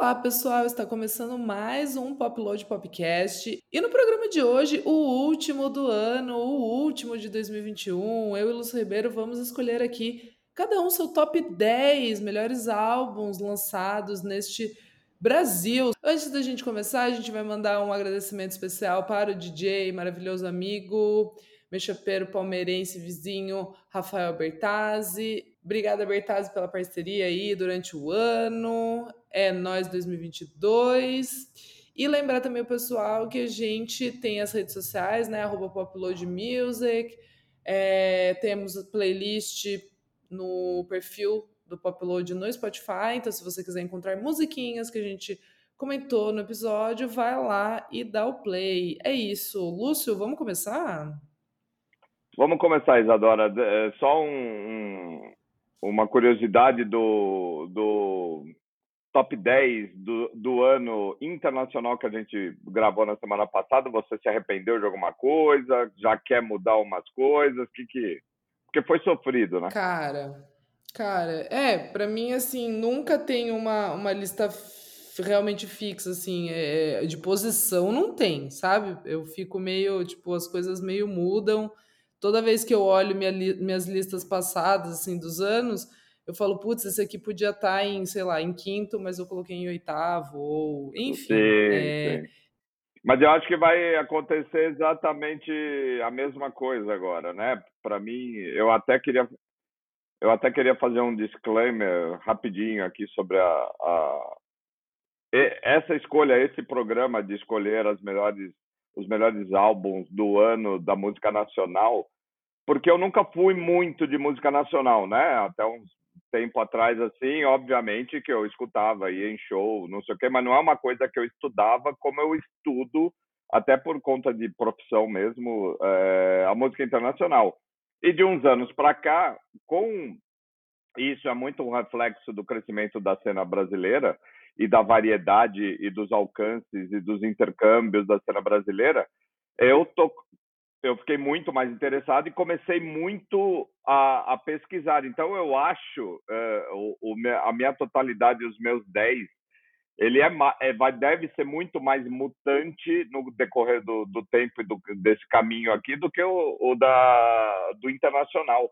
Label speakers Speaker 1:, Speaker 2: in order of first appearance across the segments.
Speaker 1: Olá, pessoal! Está começando mais um Popload Popcast. E no programa de hoje, o último do ano, o último de 2021, eu e Lúcio Ribeiro vamos escolher aqui cada um seu top 10 melhores álbuns lançados neste Brasil. Antes da gente começar, a gente vai mandar um agradecimento especial para o DJ, maravilhoso amigo, mechapeiro palmeirense vizinho Rafael Bertazzi. Obrigada, Bertazzi, pela parceria aí durante o ano. É nós 2022. E lembrar também o pessoal que a gente tem as redes sociais, né? Arroba Popload Music. É, temos playlist no perfil do Popload no Spotify. Então, se você quiser encontrar musiquinhas que a gente comentou no episódio, vai lá e dá o play. É isso. Lúcio, vamos começar?
Speaker 2: Vamos começar, Isadora. É, só um, uma curiosidade do, do top 10 do, do ano internacional que a gente gravou na semana passada. Você se arrependeu de alguma coisa? Já quer mudar umas coisas? Que que... Porque foi sofrido, né?
Speaker 1: Cara, cara, é, para mim, assim, nunca tem uma, uma lista realmente fixa, assim, é, de posição, não tem, sabe? Eu fico meio, tipo, as coisas meio mudam toda vez que eu olho minha minhas listas passadas, assim, dos anos, eu falo, putz, esse aqui podia estar tá em, sei lá, em quinto, mas eu coloquei em oitavo, ou enfim. Sim, é...
Speaker 2: sim. Mas eu acho que vai acontecer exatamente a mesma coisa agora, né? Para mim, eu até queria eu até queria fazer um disclaimer rapidinho aqui sobre a, a essa escolha, esse programa de escolher as melhores os melhores álbuns do ano da música nacional, porque eu nunca fui muito de música nacional, né? Até uns tempo atrás, assim, obviamente que eu escutava, ia em show, não sei o quê, mas não é uma coisa que eu estudava como eu estudo, até por conta de profissão mesmo, é, a música internacional. E de uns anos para cá, com isso é muito um reflexo do crescimento da cena brasileira, e da variedade e dos alcances e dos intercâmbios da cena brasileira, eu tô eu fiquei muito mais interessado e comecei muito a, a pesquisar. Então eu acho uh, o, o, a minha totalidade, os meus 10, ele é, é, vai, deve ser muito mais mutante no decorrer do, do tempo e do, desse caminho aqui do que o, o da, do internacional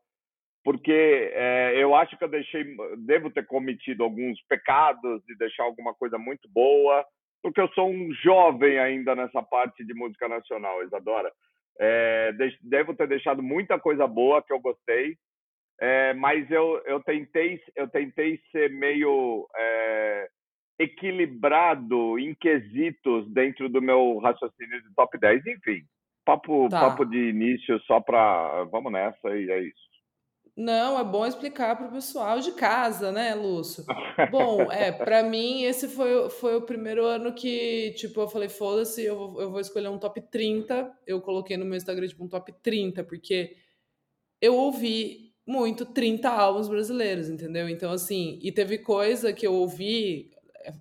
Speaker 2: porque é, eu acho que eu deixei, devo ter cometido alguns pecados e deixar alguma coisa muito boa, porque eu sou um jovem ainda nessa parte de música nacional, Isadora. É, devo ter deixado muita coisa boa que eu gostei, é, mas eu, eu tentei eu tentei ser meio é, equilibrado em quesitos dentro do meu raciocínio de top 10. Enfim, papo, tá. papo de início só para vamos nessa e é isso.
Speaker 1: Não, é bom explicar para o pessoal de casa, né, Lúcio? Bom, é, para mim esse foi, foi o primeiro ano que, tipo, eu falei, foda-se, eu, vou- eu vou escolher um top 30. Eu coloquei no meu Instagram, tipo, um top 30, porque eu ouvi muito 30 álbuns brasileiros, entendeu? Então, assim, e teve coisa que eu ouvi é,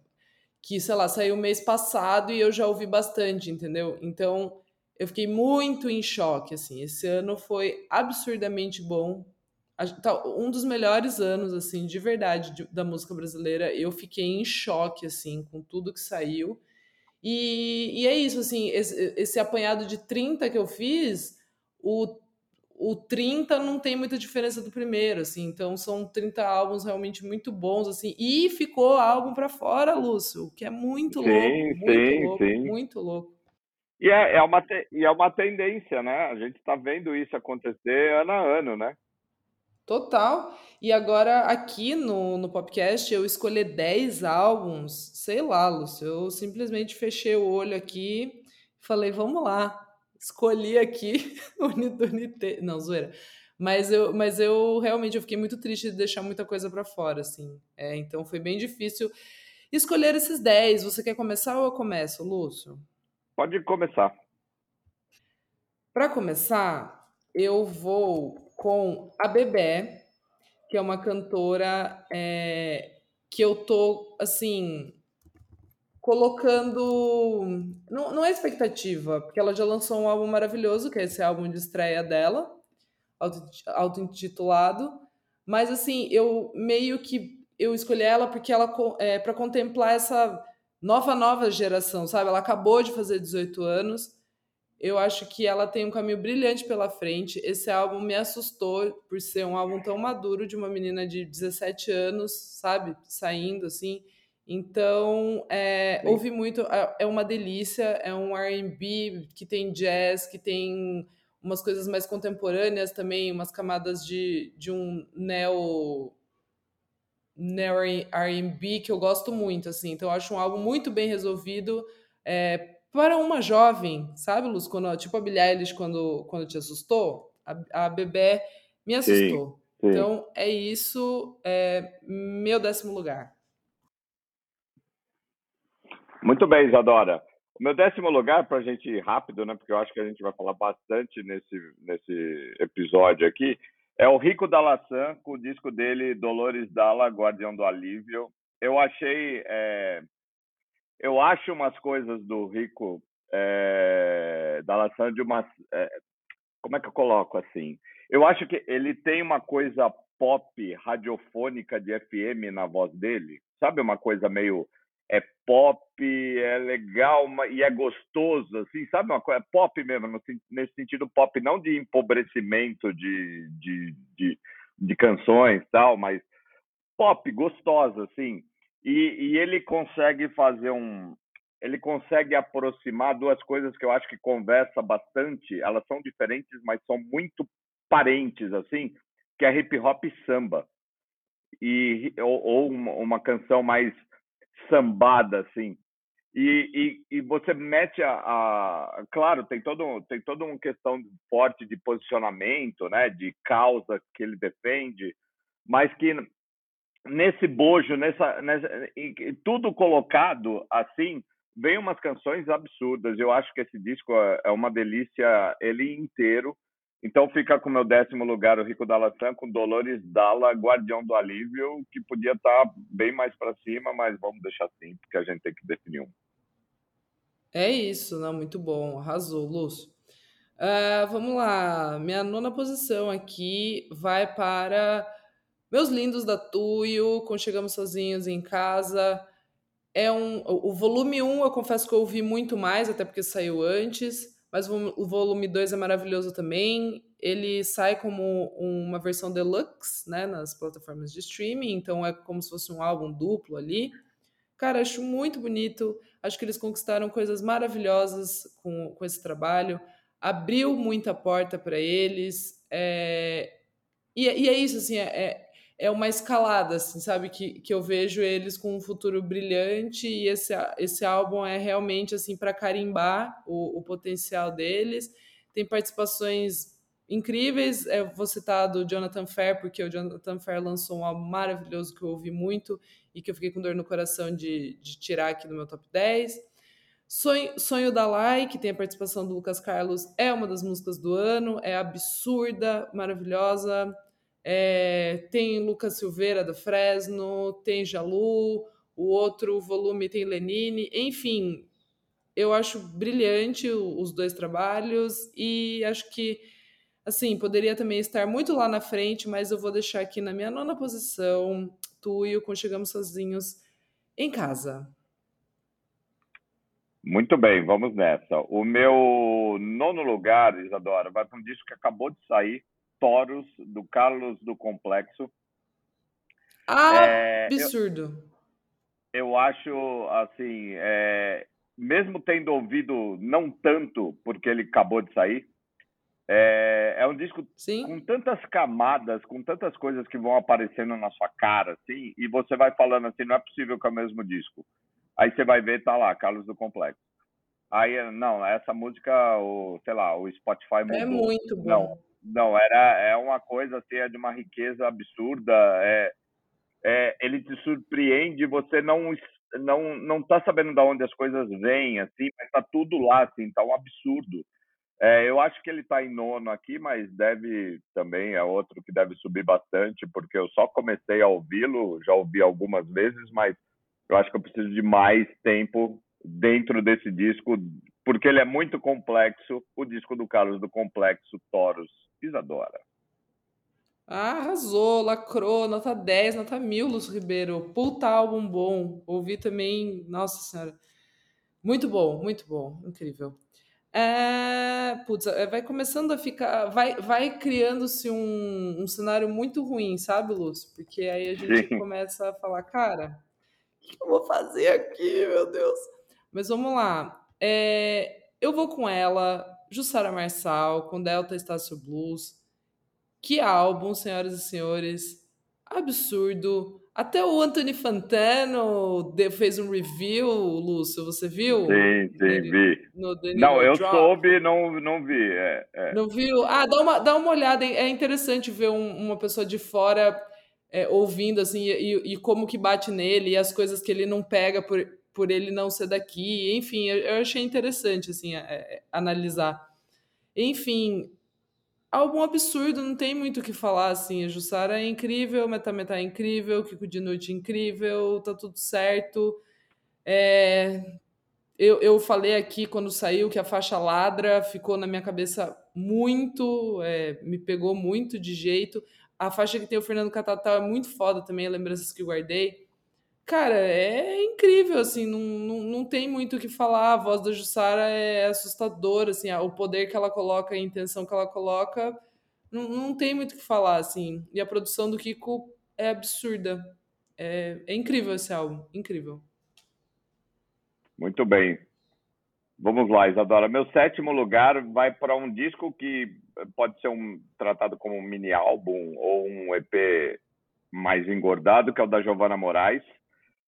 Speaker 1: que, sei lá, saiu mês passado e eu já ouvi bastante, entendeu? Então, eu fiquei muito em choque, assim. Esse ano foi absurdamente bom um dos melhores anos, assim, de verdade, de, da música brasileira. Eu fiquei em choque, assim, com tudo que saiu. E, e é isso, assim, esse, esse, apanhado de 30 que eu fiz, o, o 30 não tem muita diferença do primeiro, assim, então são 30 álbuns realmente muito bons, assim, e ficou álbum para fora, Lúcio, que é muito sim, louco, muito sim, louco, sim. muito louco.
Speaker 2: E é, é, uma e é uma tendência, né? A gente está vendo isso acontecer ano a ano, né?
Speaker 1: Total. E agora, aqui no, no podcast, eu escolhi 10 álbuns, sei lá, Lúcio. Eu simplesmente fechei o olho aqui e falei, vamos lá. Escolhi aqui Unidunité. Não, zoeira. Mas eu, mas eu realmente eu fiquei muito triste de deixar muita coisa para fora, assim. É, então foi bem difícil escolher esses 10. Você quer começar ou eu começo, Lúcio?
Speaker 2: Pode começar.
Speaker 1: Para começar, eu vou com a Bebé, que é uma cantora é, que eu tô, assim, colocando. Não, não é expectativa, porque ela já lançou um álbum maravilhoso, que é esse álbum de estreia dela, auto-intitulado. Mas, assim, eu meio que eu escolhi ela porque ela é para contemplar essa nova nova geração, sabe? Ela acabou de fazer 18 anos. Eu acho que ela tem um caminho brilhante pela frente. Esse álbum me assustou por ser um álbum tão maduro de uma menina de 17 anos, sabe? Saindo assim. Então, é, ouvi muito, é, é uma delícia, é um R&B que tem jazz, que tem umas coisas mais contemporâneas também, umas camadas de, de um neo, neo R&B que eu gosto muito, assim. Então, eu acho um álbum muito bem resolvido é, para uma jovem, sabe, Luz? Quando, tipo a Billie Eilish quando, quando te assustou, a, a Bebê me assustou. Sim, sim. Então, é isso, é meu décimo lugar.
Speaker 2: Muito bem, Isadora. O meu décimo lugar, para a gente ir rápido, né, porque eu acho que a gente vai falar bastante nesse, nesse episódio aqui, é o Rico Dalassan, com o disco dele, Dolores Dalla, Guardião do Alívio. Eu achei. É, eu acho umas coisas do Rico é, Dalassan de umas. É, como é que eu coloco assim? Eu acho que ele tem uma coisa pop radiofônica de FM na voz dele, sabe? Uma coisa meio é pop, é legal e é gostoso, assim, sabe uma coisa? É pop mesmo, nesse sentido pop, não de empobrecimento de, de, de, de canções tal, mas pop, gostosa, assim. E, e ele consegue fazer um. Ele consegue aproximar duas coisas que eu acho que conversa bastante. Elas são diferentes, mas são muito parentes, assim, que é hip hop e samba. E, ou, ou uma, uma canção mais sambada, assim. E, e, e você mete a, a, Claro, tem todo, tem toda uma questão forte de posicionamento, né? De causa que ele defende, mas que nesse bojo, nessa, nessa tudo colocado assim, vem umas canções absurdas. Eu acho que esse disco é, é uma delícia ele inteiro. Então fica com o meu décimo lugar o Rico Dalassan com Dolores Dalla, Guardião do Alívio, que podia estar tá bem mais para cima, mas vamos deixar assim, porque a gente tem que definir um.
Speaker 1: É isso, não? Muito bom, arrasou, Lúcio. Uh, vamos lá, minha nona posição aqui vai para Meus Lindos da Tuyo, com Chegamos Sozinhos em Casa. É um, o volume 1 eu confesso que eu ouvi muito mais, até porque saiu antes mas o volume 2 é maravilhoso também. Ele sai como uma versão deluxe, né, nas plataformas de streaming, então é como se fosse um álbum duplo ali. Cara, acho muito bonito. Acho que eles conquistaram coisas maravilhosas com, com esse trabalho. Abriu muita porta para eles. É... E, e, é isso, assim, é, é uma escalada, assim, sabe? Que, que eu vejo eles com um futuro brilhante e esse, esse álbum é realmente, assim, para carimbar o, o potencial deles. Tem participações incríveis. É, vou citar do Jonathan Fair, porque o Jonathan Fair lançou um álbum maravilhoso que eu ouvi muito e que eu fiquei com dor no coração de, de tirar aqui do meu top 10. Sonho, Sonho da Lai, que tem a participação do Lucas Carlos, é uma das músicas do ano, é absurda, maravilhosa. É, tem Lucas Silveira do Fresno, tem Jalu, o outro volume tem Lenine, enfim, eu acho brilhante os dois trabalhos e acho que assim poderia também estar muito lá na frente, mas eu vou deixar aqui na minha nona posição Tuyo com Chegamos Sozinhos em Casa.
Speaker 2: Muito bem, vamos nessa. O meu nono lugar, Isadora, vai para um disco que acabou de sair, Toros, do Carlos do Complexo.
Speaker 1: Ah, é, absurdo.
Speaker 2: Eu, eu, acho, assim, é, mesmo tendo ouvido não tanto, porque ele acabou de sair, é, é um disco Sim. com tantas camadas, com tantas coisas que vão aparecendo na sua cara, assim, e você vai falando assim, não é possível que é o mesmo disco. Aí você vai ver, tá lá, Carlos do Complexo. Aí, não, essa música, o, sei lá, o Spotify é mudou.
Speaker 1: É muito bom.
Speaker 2: Não, não, era é uma coisa assim, é de uma riqueza absurda. É, é, ele te surpreende, você não não não tá sabendo de onde as coisas vêm, assim, mas tá tudo lá, assim, tá um absurdo. É, eu acho que ele está em nono aqui, mas deve também é outro que deve subir bastante, porque eu só comecei a ouvi-lo, já ouvi algumas vezes, mas eu acho que eu preciso de mais tempo dentro desse disco, porque ele é muito complexo, o disco do Carlos do Complexo Toros Isadora.
Speaker 1: Ah, arrasou, lacrou, nota 10, nota 1000, Lúcio Ribeiro. Puta álbum bom. Ouvi também, nossa senhora. Muito bom, muito bom, incrível. É, putz, é, vai começando a ficar. Vai, vai criando-se um, um cenário muito ruim, sabe, Lúcio? Porque aí a gente
Speaker 2: Sim.
Speaker 1: começa a falar, cara, o que eu vou fazer aqui, meu Deus? Mas vamos lá. É, eu vou com ela, Jussara Marçal, com Delta Estácio Blues. Que álbum, senhoras e senhores. Absurdo. Até o Anthony Fantano fez um review, Lúcio, você viu?
Speaker 2: Sim, sim, vi.
Speaker 1: no The
Speaker 2: não, eu
Speaker 1: Drop.
Speaker 2: soube não não vi. É, é.
Speaker 1: Não viu? Ah, dá uma, dá uma olhada. É interessante ver um, uma pessoa de fora é, ouvindo, assim, e, e, como que bate nele, e as coisas que ele não pega por, por ele não ser daqui. Enfim, eu, achei interessante, assim, é, é, analisar. Enfim, álbum absurdo, não tem muito o que falar, assim. A Jussara é incrível, Metameta é incrível, Kiko de Noite é incrível, tá tudo certo. É... Eu, eu falei aqui quando saiu que a faixa ladra ficou na minha cabeça muito, é, me pegou muito de jeito. A faixa que tem o Fernando Catatal é muito foda também, lembranças que guardei. Cara, é incrível, assim, não, não, não tem muito o que falar. A voz da Jussara é assustadora, assim, o poder que ela coloca, a intenção que ela coloca, não, não tem muito o que falar, assim. E a produção do Kiko é absurda. É, é incrível esse álbum, incrível.
Speaker 2: Muito bem. Vamos lá, Isadora. Meu sétimo lugar vai para um disco que pode ser um, tratado como um mini álbum ou um EP mais engordado, que é o da Giovanna Moraes.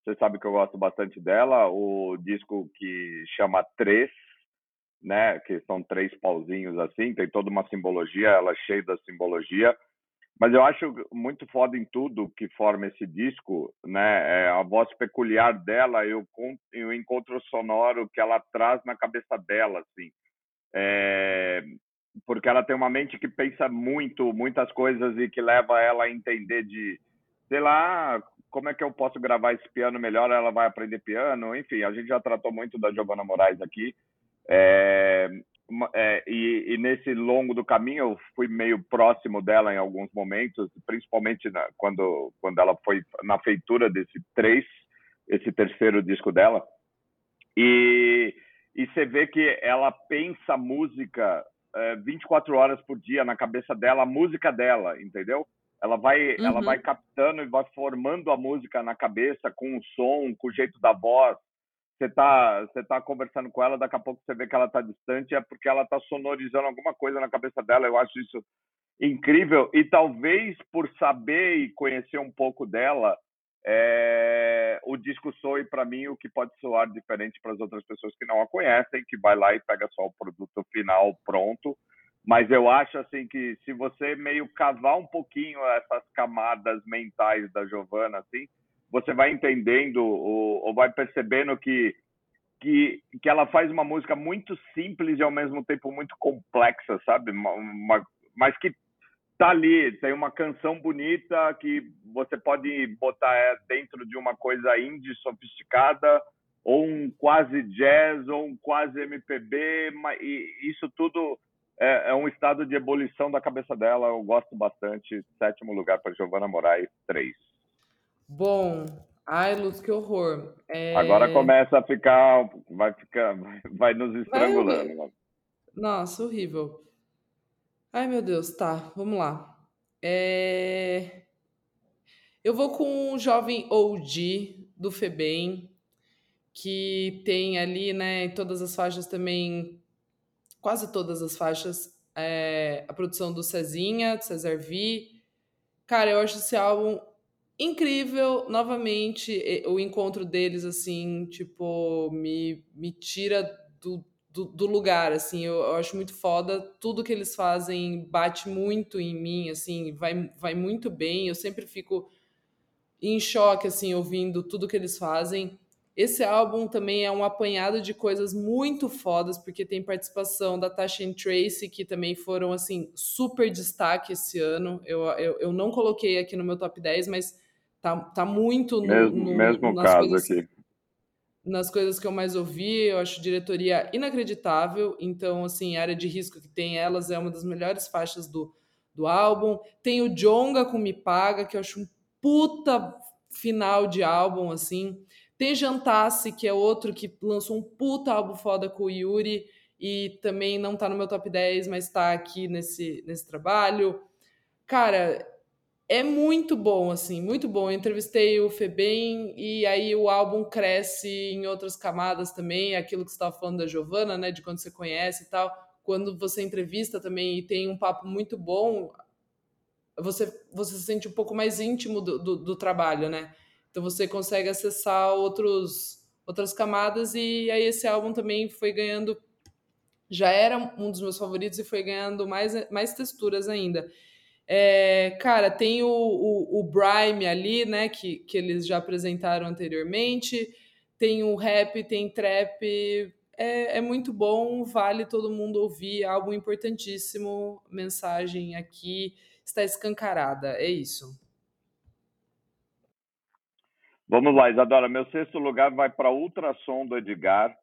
Speaker 2: Você sabe que eu gosto bastante dela. O disco que chama Três, né? Que são três pauzinhos assim, tem toda uma simbologia, ela é cheia da simbologia. Mas eu acho muito foda em tudo que forma esse disco, né? É a voz peculiar dela e o, o encontro sonoro que ela traz na cabeça dela, assim. É, porque ela tem uma mente que pensa muito, muitas coisas e que leva ela a entender de, sei lá, como é que eu posso gravar esse piano melhor? Ela vai aprender piano, enfim, a gente já tratou muito da Giovanna Moraes aqui. É, é, e, e, nesse longo do caminho eu fui meio próximo dela em alguns momentos, principalmente na, quando quando ela foi na feitura desse três, esse terceiro disco dela. E e você vê que ela pensa música é, 24 horas por dia na cabeça dela, a música dela, entendeu? Ela vai uhum. ela vai captando e vai formando a música na cabeça com o som, com o jeito da voz você tá, você tá conversando com ela, daqui a pouco você vê que ela está distante, é porque ela está sonorizando alguma coisa na cabeça dela. Eu acho isso incrível. E talvez por saber e conhecer um pouco dela, é, o disco soe para mim o que pode soar diferente para as outras pessoas que não a conhecem, que vai lá e pega só o produto final pronto. Mas eu acho assim que se você meio cavar um pouquinho essas camadas mentais da Giovana, assim, você vai entendendo ou, ou vai percebendo que, que, que ela faz uma música muito simples e ao mesmo tempo muito complexa, sabe? Uma, uma, mas que tá ali, tem uma canção bonita que você pode botar é, dentro de uma coisa indie sofisticada ou um quase jazz ou um quase MPB, e isso tudo é, é, um estado de ebulição da cabeça dela. Eu gosto bastante. Sétimo lugar para Giovanna Moraes, três.
Speaker 1: Bom, ai, Luz, que horror. É...
Speaker 2: Agora começa a ficar, vai ficar, vai nos estrangulando. Vai...
Speaker 1: Nossa, horrível. Ai, meu Deus, tá, vamos lá. É... Eu vou com um jovem OG do Febem, que tem ali, né, em todas as faixas também, quase todas as faixas, é, a produção do Cezinha, do Cesar V. Cara, eu acho esse álbum incrível, novamente, o encontro deles, assim, tipo, me, me tira do, do, do lugar, assim, eu, eu, acho muito foda, tudo que eles fazem bate muito em mim, assim, vai, vai muito bem, eu sempre fico em choque, assim, ouvindo tudo que eles fazem. Esse álbum também é um apanhado de coisas muito fodas, porque tem participação da Tasha e Tracy, que também foram, assim, super destaque esse ano. Eu, eu, eu não coloquei aqui no meu top 10, mas Tá, tá muito no,
Speaker 2: mesmo,
Speaker 1: no,
Speaker 2: mesmo nas caso
Speaker 1: coisas,
Speaker 2: aqui.
Speaker 1: Nas coisas que eu mais ouvi, eu acho diretoria inacreditável. Então, assim, a área de risco que tem elas é uma das melhores faixas do, do álbum. Tem o Jonga com Me Paga, que eu acho um puta final de álbum, assim. Tem Jantasse, que é outro que lançou um puta álbum foda com o Yuri e também não tá no meu top 10, mas tá aqui nesse, nesse trabalho. Cara, é muito bom, assim, muito bom. Eu entrevistei o Febem e aí o álbum cresce em outras camadas também, aquilo que você estava falando da Giovana, né, de quando você conhece e tal. Quando você entrevista também e tem um papo muito bom, você, você se sente um pouco mais íntimo do, do, do trabalho, né? Então você consegue acessar outros, outras camadas e aí esse álbum também foi ganhando já era um dos meus favoritos e foi ganhando mais, mais texturas ainda. É, cara, tem o, o, o Brime ali, né, que, que eles já apresentaram anteriormente, tem o rap, tem trap, é, é muito bom, vale todo mundo ouvir, álbum importantíssimo, mensagem aqui está escancarada, é isso.
Speaker 2: Vamos lá, Isadora. Meu sexto lugar vai para Ultrassom do Edgar.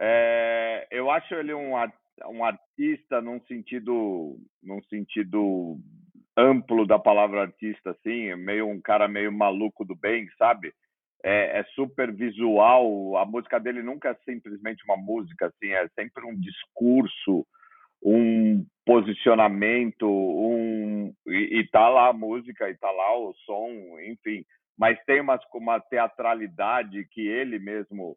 Speaker 2: É, eu acho ele um, um artista num sentido, num sentido amplo da palavra artista, assim, meio um cara meio maluco do bem, sabe? É, é, super visual. A música dele nunca é simplesmente uma música, assim, é sempre um discurso, um posicionamento, um e, e tá lá a música e tá lá o som, enfim mas tem umas, uma teatralidade que ele mesmo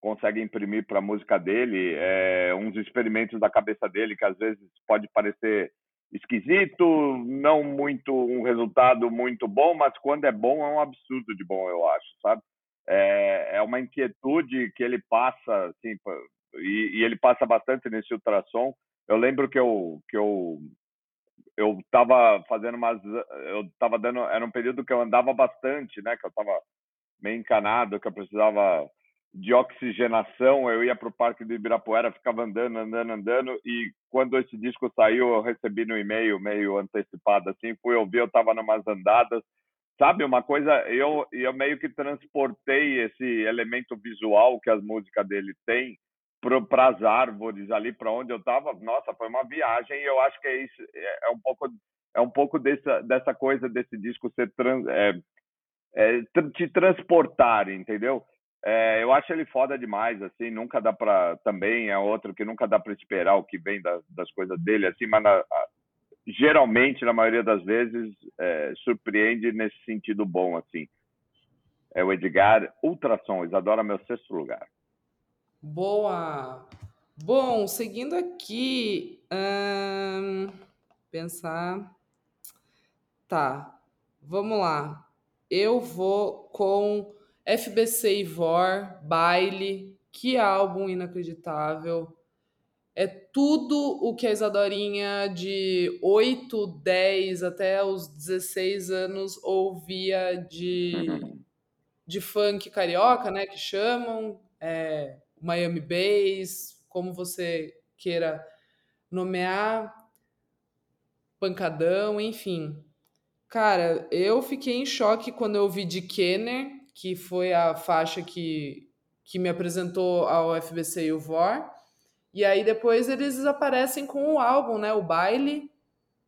Speaker 2: consegue imprimir para a música dele, é, uns experimentos da cabeça dele que às vezes pode parecer esquisito, não muito um resultado muito bom, mas quando é bom é um absurdo de bom, eu acho, sabe? É, é uma inquietude que ele passa, assim, e, e ele passa bastante nesse ultrassom. Eu lembro que eu que eu eu estava fazendo umas eu estava dando era um período que eu andava bastante né que eu estava meio encanado que eu precisava de oxigenação eu ia para o parque do Ibirapuera ficava andando andando andando e quando esse disco saiu eu recebi no e-mail meio antecipado assim fui ouvir eu estava numas andadas. Sabe uma coisa eu eu meio que transportei esse elemento visual que as músicas dele têm para as árvores ali para onde eu estava nossa foi uma viagem e eu acho que é isso é, é um pouco é um pouco dessa dessa coisa desse disco ser trans, é, é, te transportar entendeu? É, eu acho ele foda demais assim nunca dá para também é outro que nunca dá para esperar o que vem das, das coisas dele assim mas na, a, geralmente na maioria das vezes é, surpreende nesse sentido bom assim. É o Edgar Ultrassons adora meu sexto lugar
Speaker 1: Boa! Bom, seguindo aqui, pensar. Tá, vamos lá. Eu vou com FBC Ivor, Baile, que álbum inacreditável. É tudo o que a Isadorinha de 8, 10 até os 16 anos ouvia de, uhum. de funk carioca, né? Que chamam. É, Miami Bass, como você queira nomear, pancadão, enfim. Cara, eu fiquei em choque quando eu vi de Kenner, que foi a faixa que, que me apresentou ao FBC e o VOR. E aí depois eles aparecem com o álbum, né? O baile.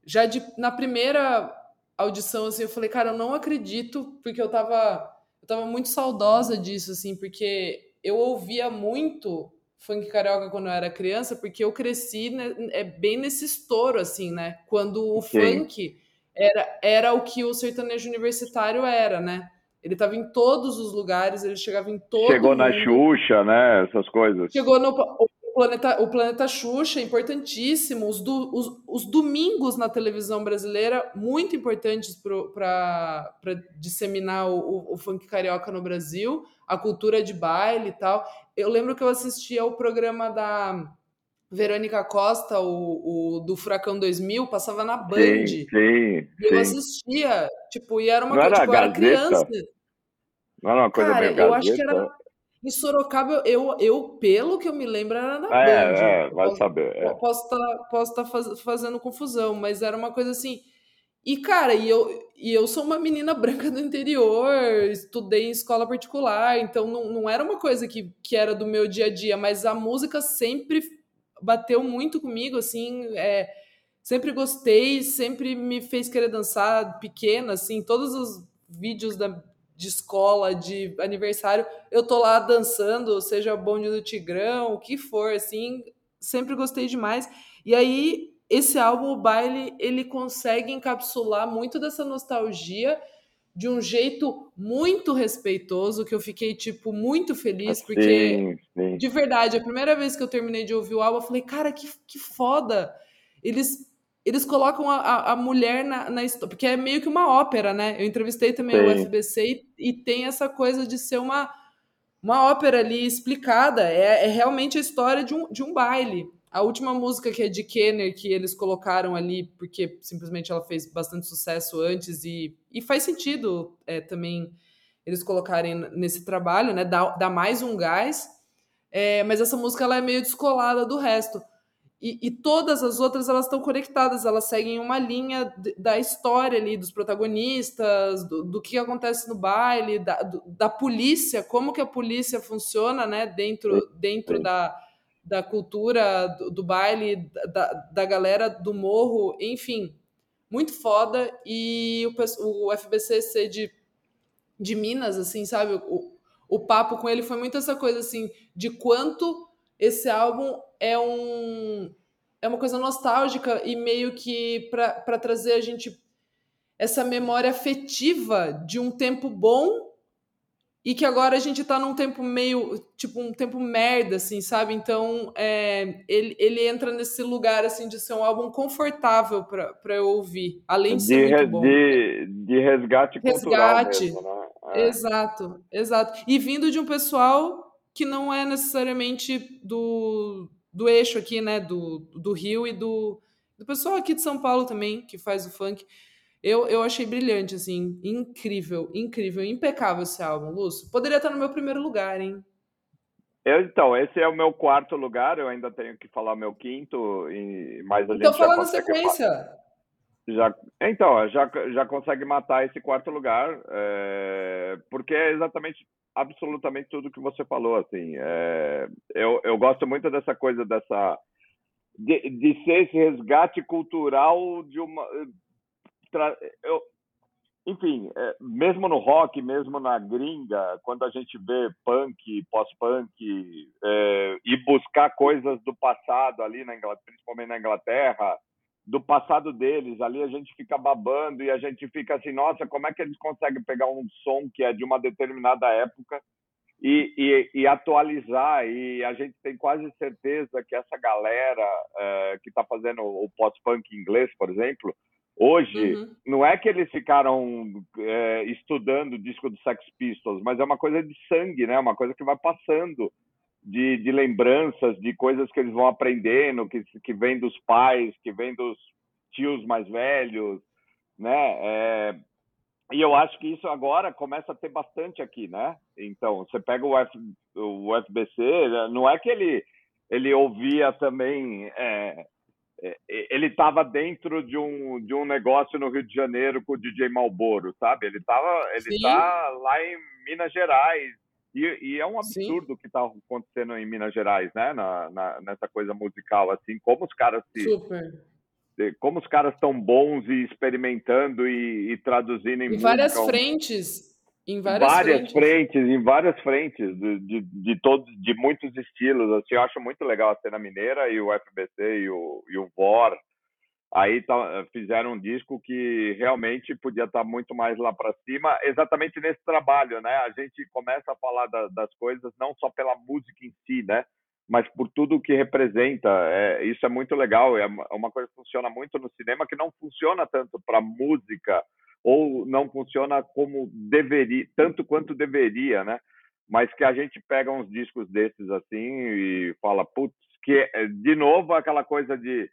Speaker 1: Já de, na primeira audição, assim, eu falei, cara, eu não acredito, porque eu tava, eu tava muito saudosa disso, assim, porque eu ouvia muito funk carioca quando eu era criança, porque eu cresci né, é bem nesse estouro, assim, né? Quando o Sim. funk era, era o que o sertanejo universitário era, né? Ele estava em todos os lugares, ele chegava em todo
Speaker 2: Chegou mundo. na Xuxa, né? Essas coisas.
Speaker 1: Chegou no planeta, o planeta Xuxa, importantíssimo. Os, do, os, os domingos na televisão brasileira, muito importantes para disseminar o, o, o, funk carioca no Brasil, a cultura de baile e tal. Eu lembro que eu assistia ao programa da Verônica Costa, o, o do Furacão 2000, passava na Band.
Speaker 2: Sim, sim,
Speaker 1: eu assistia, tipo, e era uma coisa, tipo, eu era criança.
Speaker 2: Não era uma coisa
Speaker 1: Cara,
Speaker 2: eu
Speaker 1: acho que era em Sorocaba, eu, eu, pelo que eu me lembro, era na
Speaker 2: é,
Speaker 1: Band.
Speaker 2: É, vai posso,
Speaker 1: saber.
Speaker 2: É.
Speaker 1: Posso estar tá, posso tá faz, fazendo confusão, mas era uma coisa assim. E, cara, e eu, e eu sou uma menina branca do interior, estudei em escola particular, então não, não era uma coisa que, que era do meu dia a dia, mas a música sempre bateu muito comigo, assim. É, sempre gostei, sempre me fez querer dançar pequena, assim, todos os vídeos da, de escola, de aniversário, eu tô lá dançando, seja bonde do Tigrão, o que for, assim, sempre gostei demais. E aí, esse álbum, o baile, ele consegue encapsular muito dessa nostalgia de um jeito muito respeitoso, que eu fiquei, tipo, muito feliz, porque, sim, sim. de verdade, a primeira vez que eu terminei de ouvir o álbum, eu falei, cara, que, que foda! Eles, eles colocam a, a mulher na, na história, porque é meio que uma ópera, né? Eu entrevistei também sim. o FBC e, e tem essa coisa de ser uma, uma ópera ali explicada, é, é realmente a história de um, de um baile. A última música que é de Kenner, que eles colocaram ali, porque simplesmente ela fez bastante sucesso antes e, e faz sentido é, também eles colocarem nesse trabalho, né? Dá, dá mais um gás. É, mas essa música ela é meio descolada do resto. E, e todas as outras elas estão conectadas, elas seguem uma linha da história ali, dos protagonistas, do, do que acontece no baile, da, do, da polícia, como que a polícia funciona né, dentro, dentro da da cultura do, do baile, da, da galera do morro, enfim, muito foda. E o, o FBC de, de Minas, assim, sabe? O, o papo com ele foi muito essa coisa, assim, de quanto esse álbum é um é uma coisa nostálgica e meio que para trazer a gente essa memória afetiva de um tempo bom e que agora a gente tá num tempo meio, tipo, um tempo merda, assim, sabe? Então, é, ele, ele entra nesse lugar, assim, de ser um álbum confortável para eu ouvir, além de, de ser muito bom.
Speaker 2: De, de resgate, resgate. Mesmo, né?
Speaker 1: é. Exato, exato. E vindo de um pessoal que não é necessariamente do, do eixo aqui, né, do, do Rio e do, do pessoal aqui de São Paulo também, que faz o funk. Eu, eu achei brilhante, assim, incrível, incrível, impecável esse álbum, Lúcio. Poderia estar no meu primeiro lugar, hein?
Speaker 2: Eu, então, esse é o meu quarto lugar, eu ainda tenho que falar meu quinto, e mais a
Speaker 1: então
Speaker 2: gente
Speaker 1: fala na sequência.
Speaker 2: Já, então, já, já consegue matar esse quarto lugar, é, porque é exatamente, absolutamente tudo que você falou, assim. É, eu, eu gosto muito dessa coisa, dessa... De, de ser esse resgate cultural de uma eu, enfim, é, mesmo no rock, mesmo na gringa, quando a gente vê punk, pós-punk, é, e buscar coisas do passado ali, na Inglaterra, principalmente na Inglaterra, do passado deles, ali a gente fica babando e a gente fica assim, nossa, como é que eles conseguem pegar um som que é de uma determinada época e, e, e atualizar? E a gente tem quase certeza que essa galera é, que está fazendo o pós-punk inglês, por exemplo, Hoje, uhum. não é que eles ficaram é, estudando o disco do Sex Pistols, mas é uma coisa de sangue, né? Uma coisa que vai passando de, de lembranças, de coisas que eles vão aprendendo, que, que vem dos pais, que vem dos tios mais velhos, né? É, e eu acho que isso agora começa a ter bastante aqui, né? Então, você pega o, F, o FBC, não é que ele, ele ouvia também... É, é, ele estava dentro de um, de um negócio no Rio de Janeiro com o DJ Malboro, sabe? Ele estava ele está lá em Minas Gerais e, e é um absurdo o que está acontecendo em Minas Gerais, né? Na, na, nessa coisa musical, assim, como os caras se
Speaker 1: Super.
Speaker 2: como os caras estão bons e experimentando e, e traduzindo em,
Speaker 1: em várias frentes em várias,
Speaker 2: várias
Speaker 1: frentes.
Speaker 2: frentes. em várias frentes, de, de, de, todos, de muitos estilos. Assim, eu acho muito legal a cena mineira e o FBC e o, e o VOR. Aí tá, fizeram um disco que realmente podia estar tá muito mais lá para cima, exatamente nesse trabalho, né? A gente começa a falar da, das coisas não só pela música em si, né? Mas por tudo o que representa. É, isso é muito legal. É uma coisa que funciona muito no cinema que não funciona tanto para música ou não funciona como deveria, tanto quanto deveria, né? Mas que a gente pega uns discos desses assim e fala, putz, que é, de novo aquela coisa de,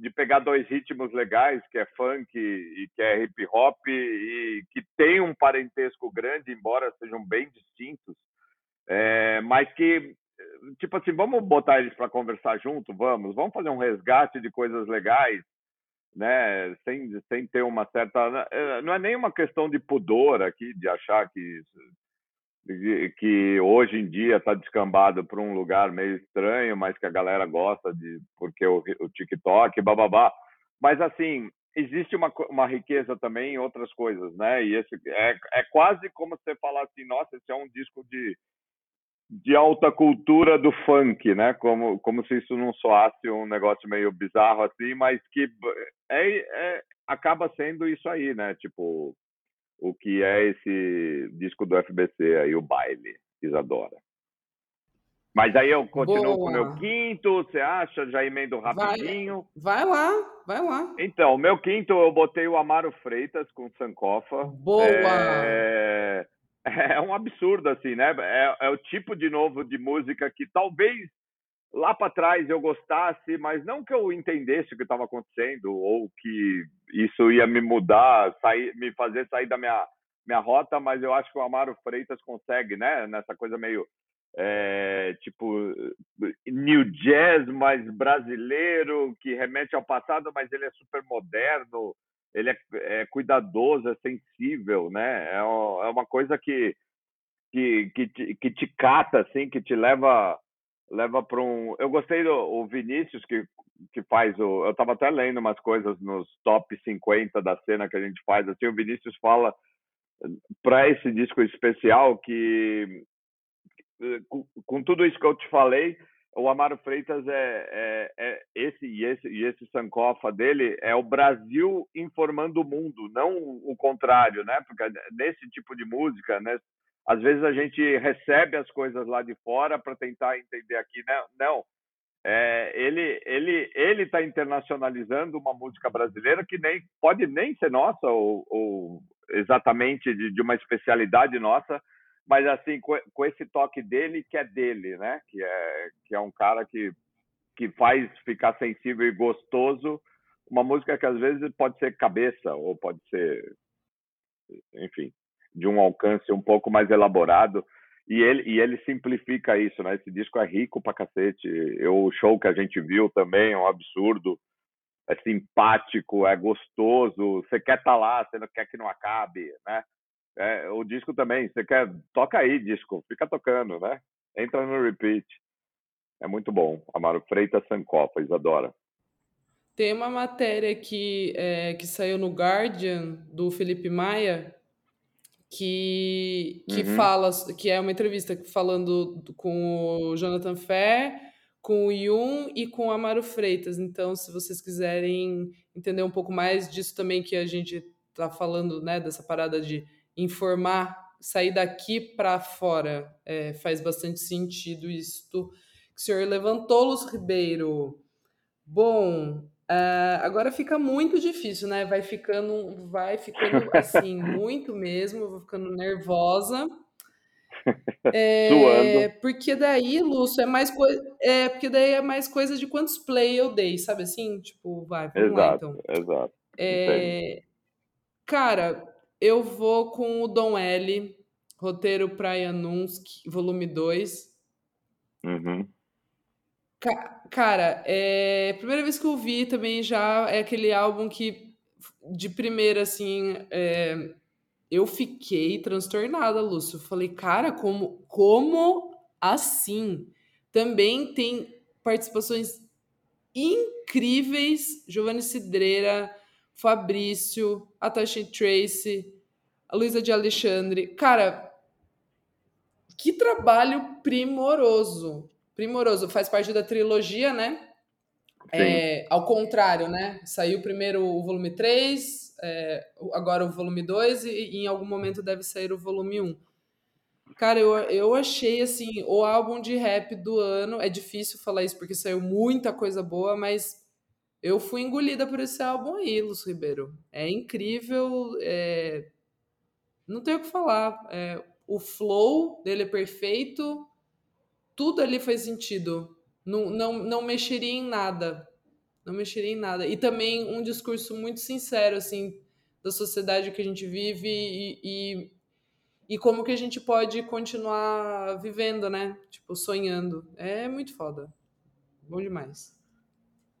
Speaker 2: de pegar dois ritmos legais, que é funk e que é hip hop, e que tem um parentesco grande, embora sejam bem distintos, é, mas que, tipo assim, vamos botar eles para conversar junto, vamos, vamos fazer um resgate de coisas legais, né, sem, sem ter uma certa. Eh, não é nem uma questão de pudor aqui, de achar que, que hoje em dia está descambado para um lugar meio estranho, mas que a galera gosta de porque o, o TikTok, bababá. Mas assim, existe uma, uma riqueza também em outras coisas, né? E esse é, é quase como você falar assim, nossa, esse é um disco de, de alta cultura do funk, né? Como, como se isso não soasse um negócio meio bizarro assim, mas que é, é, acaba sendo isso aí, né? Tipo, o que é esse disco do FBC aí, o baile, Isadora. Mas aí eu continuo Boa. com o meu quinto, você acha? Já emendo rapidinho.
Speaker 1: Vai, vai, lá, vai lá.
Speaker 2: Então, o meu quinto eu botei o Amaro Freitas com Sankofa.
Speaker 1: Boa!
Speaker 2: É, é um absurdo, assim, né? É, é o tipo de novo de música que talvez lá para trás eu gostasse, mas não que eu entendesse o que estava acontecendo ou que isso ia me mudar, sair, me fazer sair da minha, minha rota, mas eu acho que o Amaro Freitas consegue, né? Nessa coisa meio é, tipo new jazz, mas brasileiro, que remete ao passado, mas ele é super moderno, ele é, é cuidadoso, é sensível, né? É, é uma coisa que que, que, te, que te cata, assim, que te leva leva para um. Eu gostei do o Vinícius que que faz o. Eu estava até lendo umas coisas nos top 50 da cena que a gente faz. Assim, o Vinícius fala para esse disco especial que com, com, tudo isso que eu te falei, o Amaro Freitas é, é, é, esse e esse e esse Sankofa dele é o Brasil informando o mundo, não o contrário, né? Porque nesse tipo de música, né? Às vezes a gente recebe as coisas lá de fora para tentar entender aqui, né? Não, é, ele ele ele está internacionalizando uma música brasileira que nem pode nem ser nossa ou, ou exatamente de, de uma especialidade nossa, mas assim com, com, esse toque dele que é dele, né? Que é que é um cara que que faz ficar sensível e gostoso uma música que às vezes pode ser cabeça ou pode ser, enfim, de um alcance um pouco mais elaborado. E ele, e ele simplifica isso, né? Esse disco é rico pra cacete. Eu, o show que a gente viu também é um absurdo. É simpático, é gostoso. Você quer estar tá lá, você não quer que não acabe, né? É, o disco também, você quer, toca aí, disco, fica tocando, né? Entra no repeat. É muito bom. Amaro Freitas Sankofa, Isadora.
Speaker 1: Tem uma matéria que, é, que saiu no Guardian, do Felipe Maia, que, que uhum. fala, que é uma entrevista falando com o Jonathan Fé, com o Yun e com o Amaro Freitas. Então, se vocês quiserem entender um pouco mais disso também que a gente está falando, né, dessa parada de informar, sair daqui para fora. É, faz bastante sentido isto que o senhor levantou, Luz Ribeiro. Bom, uh, agora fica muito difícil, né? Vai ficando, vai ficando assim, muito mesmo, vou ficando nervosa. É, porque daí, Lúcio, é mais coisa. É, porque daí é mais coisa de quantos play eu dei, sabe assim? Tipo, vai, vamos exato, lá então.
Speaker 2: Exato.
Speaker 1: É, cara, eu vou com o Dom L, roteiro Praia Nunsk, volume 2.
Speaker 2: Uhum.
Speaker 1: Ca cara, é primeira vez que eu vi também já é aquele álbum que de primeira assim, é, eu fiquei transtornada, Lúcio. Falei, cara, como como assim? Também tem participações incríveis, Giovanni Cidreira, Fabrício, a Tracy, Luísa de Alexandre. Cara, que trabalho primoroso. Primoroso. Faz parte da trilogia, né? É, ao contrário, né? Saiu primeiro o volume 3, é, agora o volume 2 e, e, em algum momento deve sair o volume 1. Cara, eu, eu achei assim, o álbum de rap do ano. É difícil falar isso porque saiu muita coisa boa, mas eu fui engolida por esse álbum aí, Lúcio Ribeiro. É incrível, é... não tenho o que falar. É... O flow dele é perfeito, tudo ali faz sentido. Não, não, não mexeria em nada. Não mexeria em nada. E também um discurso muito sincero, assim, da sociedade que a gente vive e, e, e como que a gente pode continuar vivendo, né? Tipo, sonhando. É muito foda. Bom demais.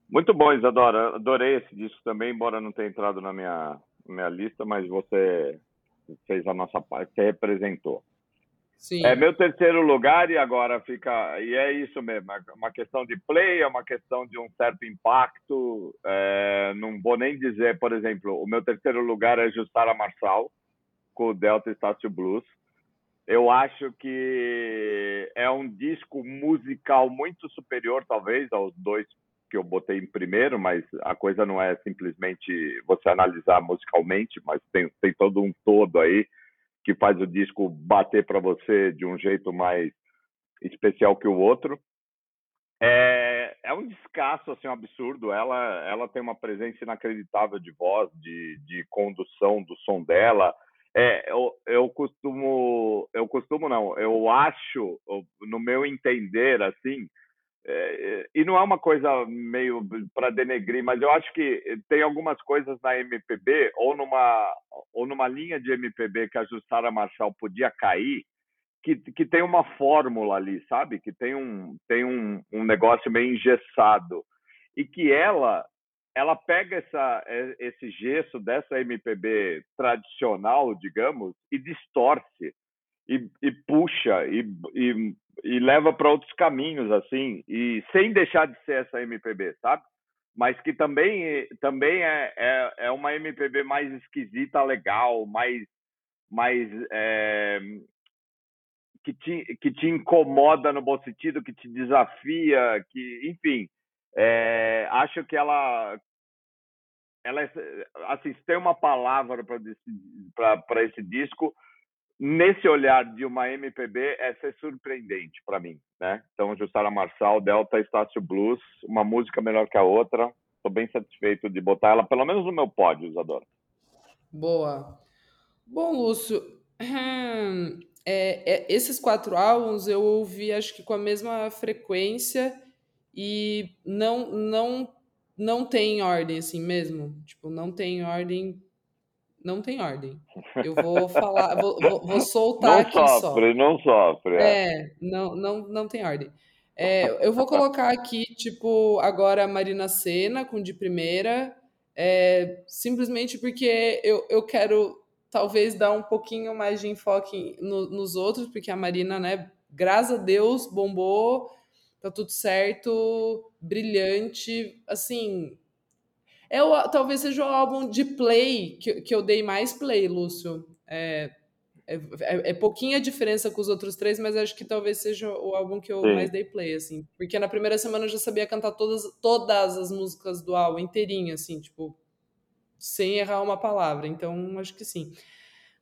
Speaker 2: Muito bom, Isadora. Adorei esse disco também, embora não tenha entrado na minha, minha lista, mas você fez a nossa parte, você representou. Sim. É meu terceiro lugar e agora fica. E é isso mesmo, é uma questão de play, é uma questão de um certo impacto. É, não vou nem dizer, por exemplo, o meu terceiro lugar é Justara Marçal, com o Delta Estácio Blues. Eu acho que é um disco musical muito superior, talvez, aos dois que eu botei em primeiro, mas a coisa não é simplesmente você analisar musicalmente, mas tem, tem todo um todo aí que faz o disco bater para você de um jeito mais especial que o outro. É, é um descasso, assim, um absurdo. Ela, ela tem uma presença inacreditável de voz, de, de condução do som dela. É, eu, eu costumo, eu costumo não, eu acho, no meu entender, assim, é, e não é uma coisa meio para denegrir, mas eu acho que tem algumas coisas na MPB ou numa ou numa linha de MPB que a Jussara Marshall podia cair, que, que tem uma fórmula ali, sabe? Que tem um tem um, um negócio meio engessado e que ela ela pega essa esse gesso dessa MPB tradicional, digamos, e distorce e, e puxa e, e, e leva para outros caminhos assim e sem deixar de ser essa MPB, sabe? Mas que também também é, é, é uma MPB mais esquisita, legal, mais mais é, que te, que te incomoda no bom sentido, que te desafia, que enfim, é, acho que ela ela é, assim, tem uma palavra para esse disco nesse olhar de uma MPB é ser surpreendente para mim, né? Então, Jussara Marçal, Delta Estácio Blues, uma música melhor que a outra. Estou bem satisfeito de botar ela, pelo menos no meu pódio, Isadora.
Speaker 1: Boa. Bom, Lúcio, é, é, esses quatro álbuns eu ouvi, acho que com a mesma frequência e não não não tem ordem assim mesmo, tipo, não tem ordem não tem ordem. Eu vou falar, vou, vou, vou soltar
Speaker 2: não
Speaker 1: aqui
Speaker 2: sofre,
Speaker 1: só.
Speaker 2: Não sofre,
Speaker 1: é. é. não, não, não tem ordem. É, eu vou colocar aqui, tipo, agora a Marina Senna com de primeira, é, simplesmente porque eu, eu quero talvez dar um pouquinho mais de enfoque no, nos outros, porque a Marina, né, graças a Deus, bombou, tá tudo certo, brilhante, assim, é o, talvez seja o álbum de play que, que eu dei mais play, Lúcio. É, é, é, é, pouquinha diferença com os outros três, mas acho que talvez seja o álbum que eu Sim. mais dei play, assim. Porque na primeira semana eu já sabia cantar todas, todas as músicas do álbum inteirinho, assim, tipo, sem errar uma palavra. Então, acho que sim.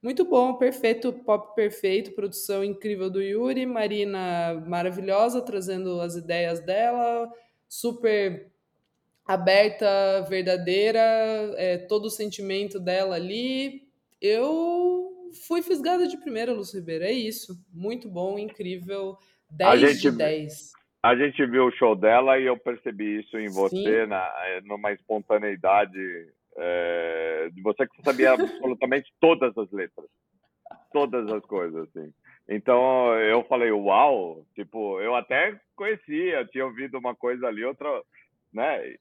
Speaker 1: Muito bom, perfeito, pop perfeito, produção incrível do Yuri, Marina maravilhosa, trazendo as ideias dela, super aberta, verdadeira, é, todo o sentimento dela ali. Eu fui fisgada de primeira, Lúcio Ribeiro. É isso. Muito bom, incrível. 10 gente, de 10.
Speaker 2: A gente viu o show dela e eu percebi isso em você, na, é, numa espontaneidade é, de você que sabia absolutamente todas as letras. Todas as coisas, assim. Então eu falei, uau, tipo, eu até conhecia, tinha ouvido uma coisa ali, outra, né?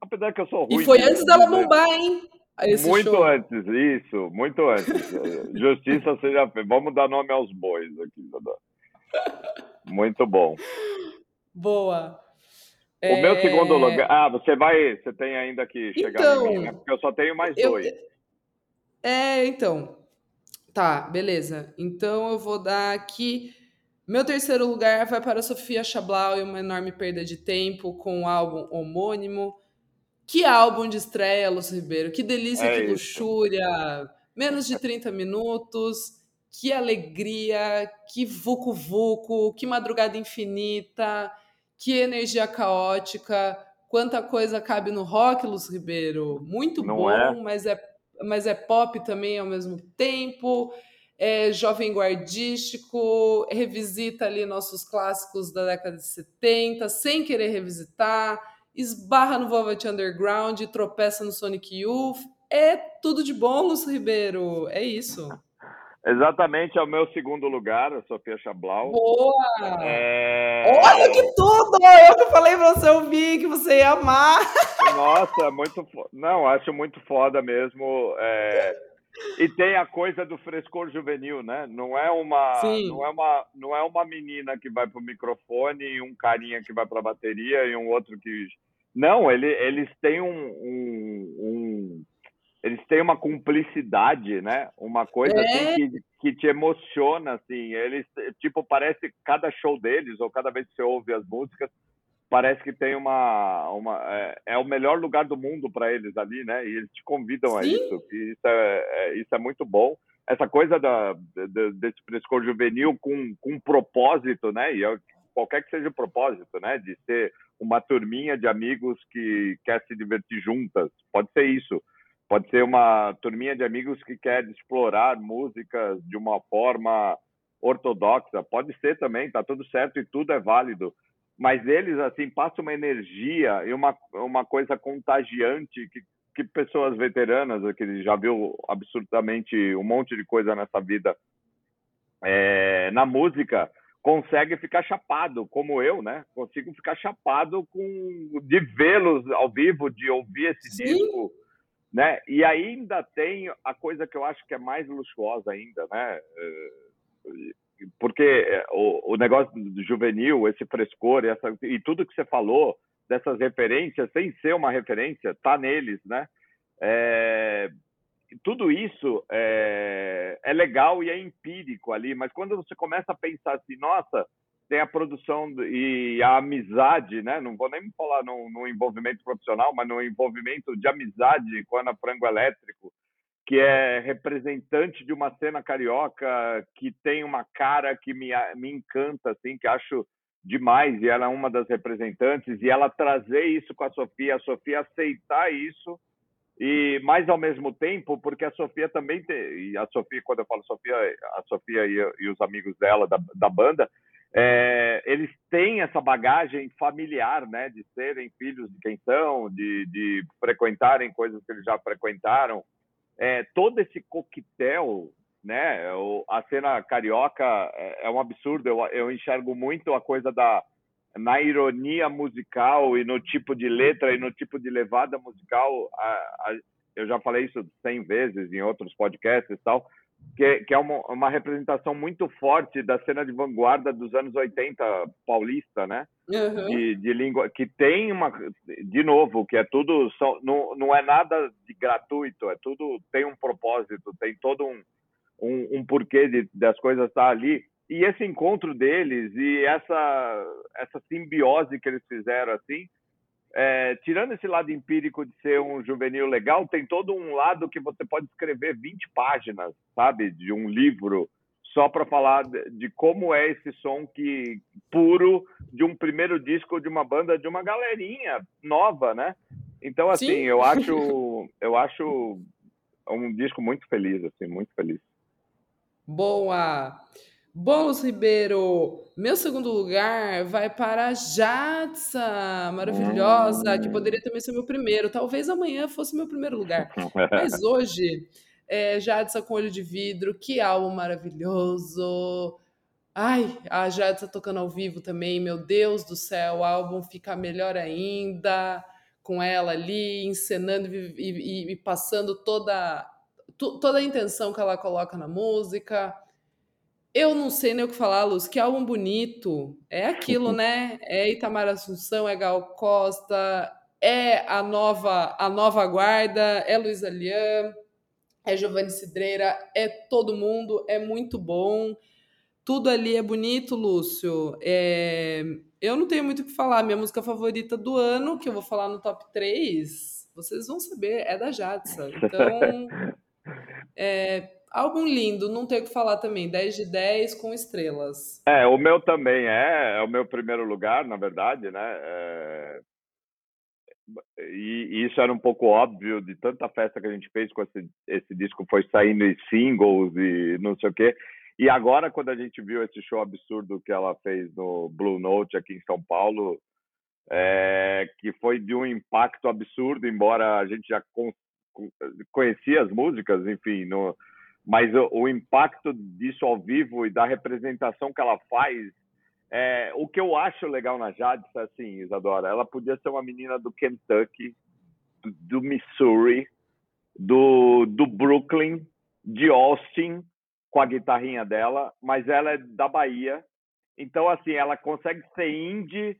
Speaker 2: Apesar que eu sou ruim.
Speaker 1: E foi antes dela bombar, hein?
Speaker 2: muito
Speaker 1: show.
Speaker 2: antes, isso, muito antes. Justiça seja feita. Vamos dar nome aos bois aqui, Muito bom.
Speaker 1: Boa.
Speaker 2: O é... meu segundo lugar. Ah, você vai. Você tem ainda que chegar então, em mim, né? Porque eu só tenho mais eu... dois.
Speaker 1: É, então. Tá, beleza. Então eu vou dar aqui. Meu terceiro lugar vai para Sofia Chablau e uma enorme perda de tempo com o álbum homônimo. Que álbum de estreia, Lúcio Ribeiro. Que delícia, é que isso. luxúria. Menos de 30 minutos. Que alegria, que vucu-vucu, que madrugada infinita, que energia caótica. Quanta coisa cabe no rock, Lúcio Ribeiro. Muito Não bom, é? Mas, é, mas é pop também ao mesmo tempo. É jovem guardístico, revisita ali nossos clássicos da década de 70, sem querer revisitar esbarra no Velvet Underground, tropeça no Sonic Youth. É tudo de bom, Lúcio Ribeiro. É isso.
Speaker 2: Exatamente, é o meu segundo lugar, a Sofia Chablau.
Speaker 1: Boa! É... Olha que tudo! Eu que falei pra você ouvir, que você ia amar.
Speaker 2: Nossa, muito foda. Não, acho muito foda mesmo. É... e tem a coisa do frescor juvenil, né? Não é uma, não é uma, não é uma menina que vai para o microfone e um carinha que vai para a bateria e um outro que não, ele, eles têm um, um, um, eles têm uma cumplicidade, né? Uma coisa assim, é. assim que, que te emociona, assim. Eles, tipo, parece cada show deles ou cada vez que você ouve as músicas, parece que tem uma, uma é, é o melhor lugar do mundo para eles ali, né? E eles te convidam Sim. a isso. Isso é, é, isso é muito bom. Essa coisa da, de, desse frescor juvenil com, com um propósito, né? E é, qualquer que seja o propósito, né? De ser uma turminha de amigos que quer se divertir juntas. Pode ser isso. Pode ser uma turminha de amigos que quer explorar músicas de uma forma ortodoxa. Pode ser também, tá tudo certo e tudo é válido mas eles assim passam uma energia e uma, uma coisa contagiante que, que pessoas veteranas que já viu absurdamente um monte de coisa nessa vida é, na música consegue ficar chapado como eu né? Consigo ficar chapado com de vê-los ao vivo de ouvir esse Sim. disco né? E ainda tem a coisa que eu acho que é mais luxuosa ainda né? É, porque é, o, o negócio do juvenil, esse frescor essa, e tudo que você falou dessas referências, sem ser uma referência, tá neles, né? É, tudo isso é, é, legal e é empírico ali, mas quando você começa a pensar assim, nossa, tem a produção e a amizade, né? Não vou nem falar no, no envolvimento profissional, mas no envolvimento de amizade com a Ana Frango Elétrico, que é representante de uma cena carioca, que tem uma cara que me, me encanta, assim, que acho demais, e ela é uma das representantes, e ela trazer isso com a Sofia, a Sofia aceitar isso, e mais ao mesmo tempo, porque a Sofia também tem, e a Sofia, quando eu falo Sofia, a Sofia e, e os amigos dela, da, da banda, é, eles têm essa bagagem familiar, né, de serem filhos de quem são, de, de frequentarem coisas que eles já frequentaram, é, todo esse coquetel, né? a cena carioca é, é um absurdo. Eu, eu, enxergo muito a coisa da na ironia musical e no tipo de letra e no tipo de levada musical. A, a, eu já falei isso cem vezes em outros podcasts e tal que, que é uma, uma, representação muito forte da cena de vanguarda dos anos 80 paulista, né? Uhum. De, de, língua que tem uma, de novo, que é tudo são, não, não é nada de gratuito, é tudo tem um propósito, tem todo um, um, um porquê de, das coisas estar ali. E esse encontro deles e essa essa simbiose que eles fizeram assim é, tirando esse lado empírico de ser um juvenil legal, tem todo um lado que você pode escrever 20 páginas, sabe, de um livro só para falar de, como é esse som que puro de um primeiro disco de uma banda de uma galerinha nova, né? Então assim, Sim. eu acho eu acho um disco muito feliz assim, muito feliz.
Speaker 1: Boa. Bolos Ribeiro, meu segundo lugar vai para a Jadsa, maravilhosa, que poderia também ser meu primeiro. Talvez amanhã fosse meu primeiro lugar. Mas hoje, é, Jadsa com Olho de Vidro, que álbum maravilhoso. Ai, a Jadsa tocando ao vivo também, meu Deus do céu, o álbum fica melhor ainda com ela ali, encenando e, e, e passando toda, toda a intenção que ela coloca na música. Eu não sei nem o que falar, Luz. Que álbum bonito. É aquilo, né? É Itamar Assunção, é Gal Costa, é a nova, a nova guarda, é Luísa Lian, é Giovanni Cidreira, é todo mundo, é muito bom. Tudo ali é bonito, Lúcio. É... Eu não tenho muito o que falar. Minha música favorita do ano, que eu vou falar no top 3, vocês vão saber, é da Jadsa. Então, é, álbum lindo, não tem o que falar também. 10 de 10 com estrelas.
Speaker 2: É, o meu também é, é o meu primeiro lugar, na verdade, né? É... E, isso era um pouco óbvio de tanta festa que a gente fez com esse, esse disco, foi saindo em singles e não sei o quê. E agora, quando a gente viu esse show absurdo que ela fez no Blue Note aqui em São Paulo, é, que foi de um impacto absurdo, embora a gente já con conhecia as músicas, enfim, no, mas o, o, impacto disso ao vivo e da representação que ela faz, é, o que eu acho legal na Jade é assim, Isadora, ela podia ser uma menina do Kentucky, do, do Missouri, do, do Brooklyn, de Austin com a guitarrinha dela, mas ela é da Bahia. Então, assim, ela consegue ser indie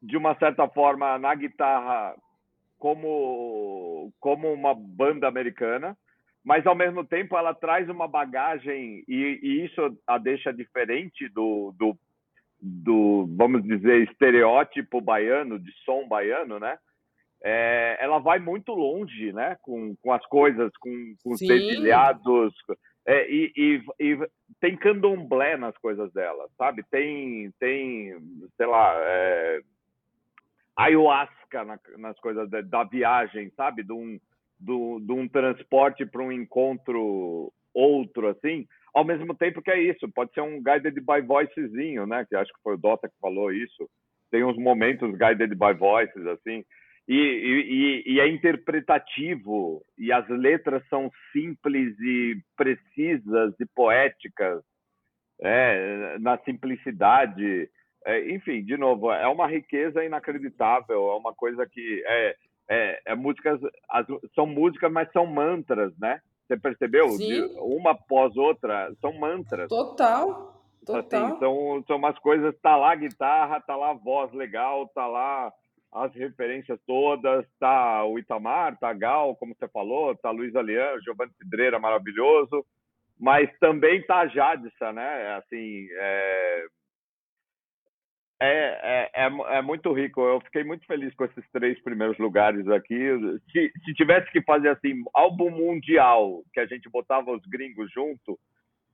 Speaker 2: de uma certa forma na guitarra como como uma banda americana, mas ao mesmo tempo ela traz uma bagagem e, e isso a deixa diferente do, do, do, vamos dizer, estereótipo baiano, de som baiano, né? É, ela vai muito longe, né? Com, com as coisas, com, com os dedilhados, é, e, e, e, tem candomblé nas coisas dela, sabe? Tem, tem sei lá, é, ayahuasca na, nas coisas da, da, viagem, sabe? De um, do, de um transporte para um encontro outro, assim. Ao mesmo tempo que é isso, pode ser um guided by voicezinho, né? Que acho que foi o Dota que falou isso. Tem uns momentos guided by voices, assim. E, e, e, é interpretativo, e as letras são simples e precisas e poéticas, é, na simplicidade. É, enfim, de novo, é uma riqueza inacreditável, é uma coisa que é, é, é músicas, as, são músicas, mas são mantras, né? Você percebeu? Uma após outra, são mantras.
Speaker 1: Total,
Speaker 2: assim, total. Assim, são, são umas coisas, tá lá a guitarra, tá lá a voz legal, tá lá as referências todas, tá o Itamar, tá a Gal, como você falou, tá Luiz Alian, Giovanni Cidreira, maravilhoso, mas também tá a Jadissa, né? Assim, é... É, é, é, é, muito rico. Eu fiquei muito feliz com esses três primeiros lugares aqui. Se, se tivesse que fazer assim, álbum mundial, que a gente botava os gringos junto,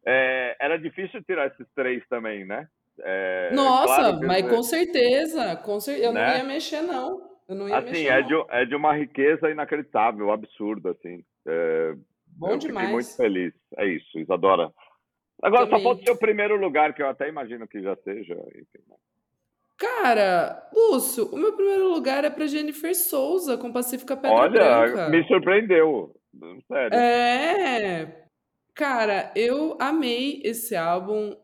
Speaker 2: é, era difícil tirar esses três também, né?
Speaker 1: É, Nossa, claro mas com certeza, com cer... eu né? não ia mexer, não. Eu não ia
Speaker 2: assim,
Speaker 1: mexer,
Speaker 2: é, de, é de uma riqueza inacreditável, absurdo, assim. É,
Speaker 1: Bom demais. Fiquei
Speaker 2: muito feliz. É isso, Isadora. Agora Também. só falta o seu primeiro lugar, que eu até imagino que já seja. Enfim, né?
Speaker 1: Cara, Lúcio, o meu primeiro lugar é para Jennifer Souza, com Pacífica Pedra
Speaker 2: Olha,
Speaker 1: Branca.
Speaker 2: me surpreendeu. Sério.
Speaker 1: É. Cara, eu amei esse álbum.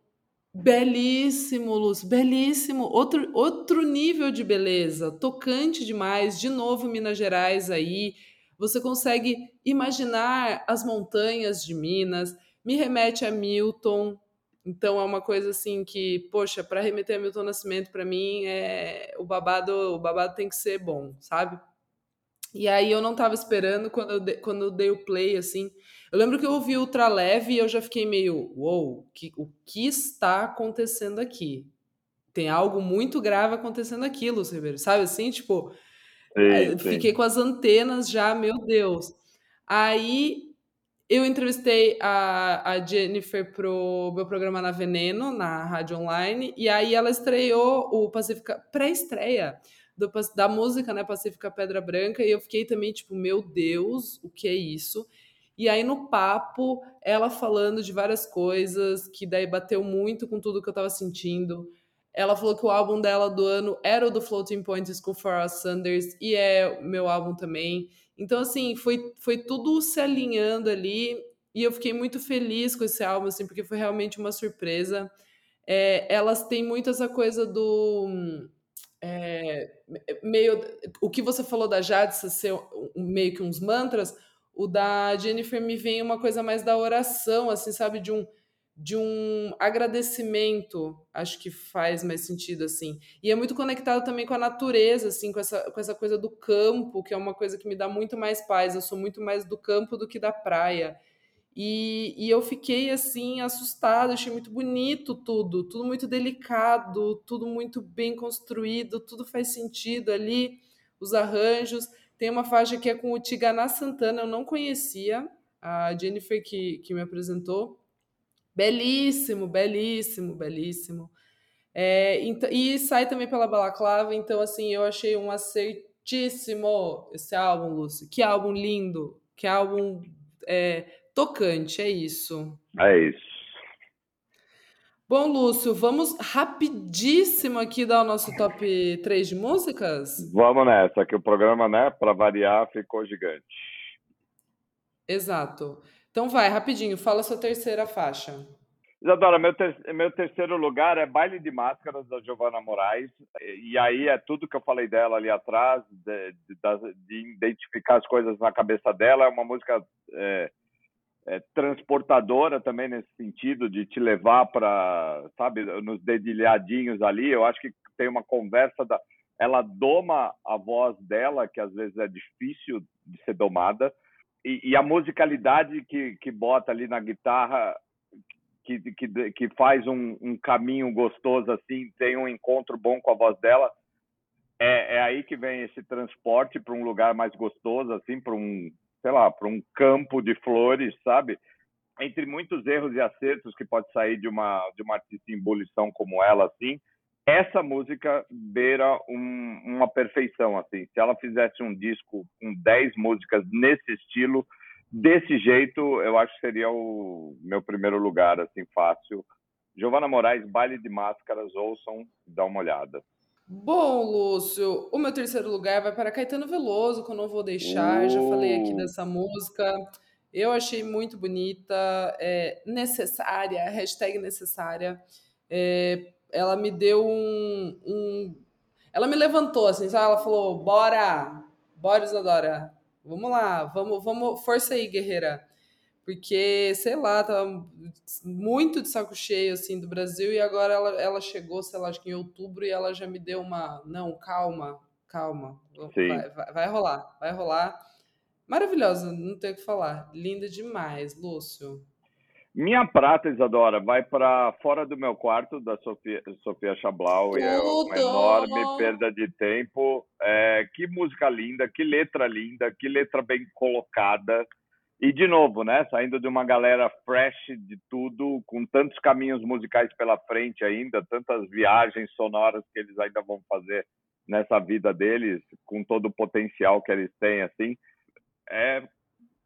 Speaker 1: Belíssimo, Lúcio, belíssimo. Outro, outro nível de beleza, tocante demais. De novo, Minas Gerais aí. Você consegue imaginar as montanhas de Minas. Me remete a Milton. Então é uma coisa assim que, poxa, para remeter a Milton Nascimento, para mim, é o babado, o babado tem que ser bom, sabe? E aí eu não estava esperando quando eu, de, quando eu dei o play, assim. Eu lembro que eu ouvi Ultra Leve e eu já fiquei meio, uou, wow, que, o que está acontecendo aqui? Tem algo muito grave acontecendo aqui, Lúcio Ribeiro, sabe assim? Tipo, sim, fiquei com as antenas já, meu Deus. Aí eu entrevistei a, a Jennifer pro meu programa na Veneno, na rádio online, e aí ela estreou o Pacífica, pré-estreia da música, né, Pacífica Pedra Branca, e eu fiquei também tipo, meu Deus, o que é isso? E aí no papo, ela falando de várias coisas, que daí bateu muito com tudo que eu tava sentindo. Ela falou que o álbum dela do ano era o do Floating Point School for Sanders, e é meu álbum também. Então, assim, foi, foi tudo se alinhando ali, e eu fiquei muito feliz com esse álbum, assim, porque foi realmente uma surpresa. É, elas têm muito essa coisa do é, meio o que você falou da Jade ser meio que uns mantras, o da Jennifer me vem uma coisa mais da oração, assim, sabe, de um de um agradecimento, acho que faz mais sentido assim. E é muito conectado também com a natureza, assim, com essa, com essa coisa do campo, que é uma coisa que me dá muito mais paz. Eu sou muito mais do campo do que da praia. E, e eu fiquei assim assustada, achei muito bonito tudo, tudo muito delicado, tudo muito bem construído, tudo faz sentido ali, os arranjos. Tem uma faixa que é com o Tiganá Santana, eu não conhecia, a Jennifer que, que me apresentou. Belíssimo, belíssimo, belíssimo. É, e sai também pela Balaclava, então assim, eu achei um acertíssimo esse álbum, Lúcio. Que álbum lindo, que álbum é, tocante, é isso.
Speaker 2: É isso.
Speaker 1: Bom, Lúcio, vamos rapidíssimo aqui dar o nosso top 3 de músicas?
Speaker 2: Vamos nessa, que o programa, né, para variar, ficou gigante.
Speaker 1: Exato. Então vai, rapidinho, fala sua terceira faixa.
Speaker 2: Isadora, meu, ter meu terceiro lugar é Baile de Máscaras, da Giovanna Moraes. E aí é tudo que eu falei dela ali atrás, de, de, de identificar as coisas na cabeça dela. É uma música é, é, transportadora também nesse sentido de te levar para, sabe, nos dedilhadinhos ali. Eu acho que tem uma conversa da, ela doma a voz dela, que às vezes é difícil de ser domada, e, e a musicalidade que, que bota ali na guitarra, que, que, que faz um, um caminho gostoso assim, tem um encontro bom com a voz dela. É, é aí que vem esse transporte para um lugar mais gostoso, assim, para um sei lá, para um campo de flores, sabe? Entre muitos erros e acertos que pode sair de uma de uma artista em ebulição como ela, assim, essa música beira um, uma perfeição, assim. Se ela fizesse um disco com 10 músicas nesse estilo, desse jeito, eu acho que seria o meu primeiro lugar, assim, fácil. Giovana Moraes, Baile de Máscaras, ouçam, dá uma olhada.
Speaker 1: Bom, Lúcio, o meu terceiro lugar vai para Caetano Veloso, que eu não vou deixar. Já falei aqui uh! dessa música. Eu achei muito bonita, é, necessária, hashtag necessária. É, ela me deu um, um, Ela me levantou, assim, sabe? Ela falou: bora, bora, Isadora. Vamos lá, vamos, vamos, força aí, guerreira porque, sei lá, tava muito de saco cheio, assim, do Brasil, e agora ela, ela chegou, sei lá, acho que em outubro, e ela já me deu uma, não, calma, calma, vai, vai, vai, rolar, vai rolar. Maravilhosa, não tenho o que falar, linda demais, Lúcio.
Speaker 2: Minha prata, Isadora, vai para Fora do Meu Quarto, da Sofia, Sofia Chablau, e é uma enorme perda de tempo. É, que música linda, que letra linda, que letra bem colocada. E de novo, né, saindo de uma galera fresh de tudo, com tantos caminhos musicais pela frente ainda, tantas viagens sonoras que eles ainda vão fazer nessa vida deles, com todo o potencial que eles têm, assim, é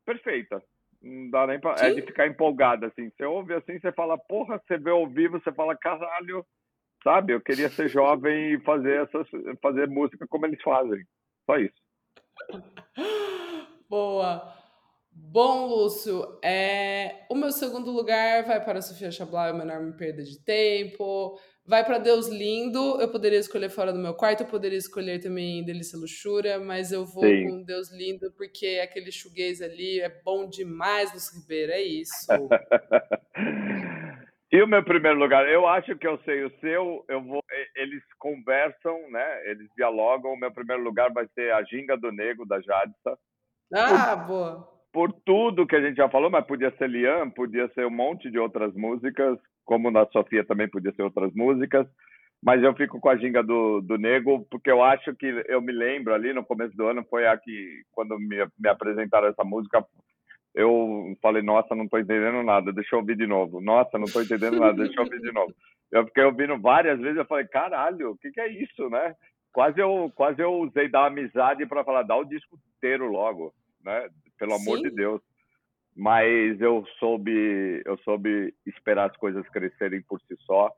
Speaker 2: perfeita. Não dá nem pra, é de ficar empolgado assim. Você ouve assim, você fala, porra, você vê ao vivo, você fala, caralho, sabe? Eu queria ser jovem e fazer essas, fazer música como eles fazem. Só isso.
Speaker 1: Boa. Bom, Lúcio, é... o meu segundo lugar vai para a Sofia Chablau, é uma enorme perda de tempo. Vai para Deus Lindo, eu poderia escolher Fora do Meu Quarto, eu poderia escolher também Delícia Luxúria, mas eu vou Sim. com Deus Lindo porque aquele chuguês ali é bom demais, Lúcio Ribeiro, é isso.
Speaker 2: e o meu primeiro lugar, eu acho que eu sei o seu, eu vou, eles conversam, né? Eles dialogam. O meu primeiro lugar vai ser a Ginga do Nego da Jadsa.
Speaker 1: Ah, boa
Speaker 2: por tudo que a gente já falou, mas podia ser Liam, podia ser um monte de outras músicas, como na Sofia também podia ser outras músicas, mas eu fico com a ginga do, do Nego, porque eu acho que eu me lembro ali no começo do ano, foi a que, quando me, me apresentaram essa música, eu falei, nossa, não estou entendendo nada, deixa eu ouvir de novo. Nossa, não estou entendendo nada, deixa eu ouvir de novo. Eu fiquei ouvindo várias vezes, eu falei, caralho, o que, que é isso, né? Quase eu, quase eu usei da amizade para falar, dá o disco inteiro logo, né? pelo amor Sim. de Deus. Mas eu soube, eu soube esperar as coisas crescerem por si só.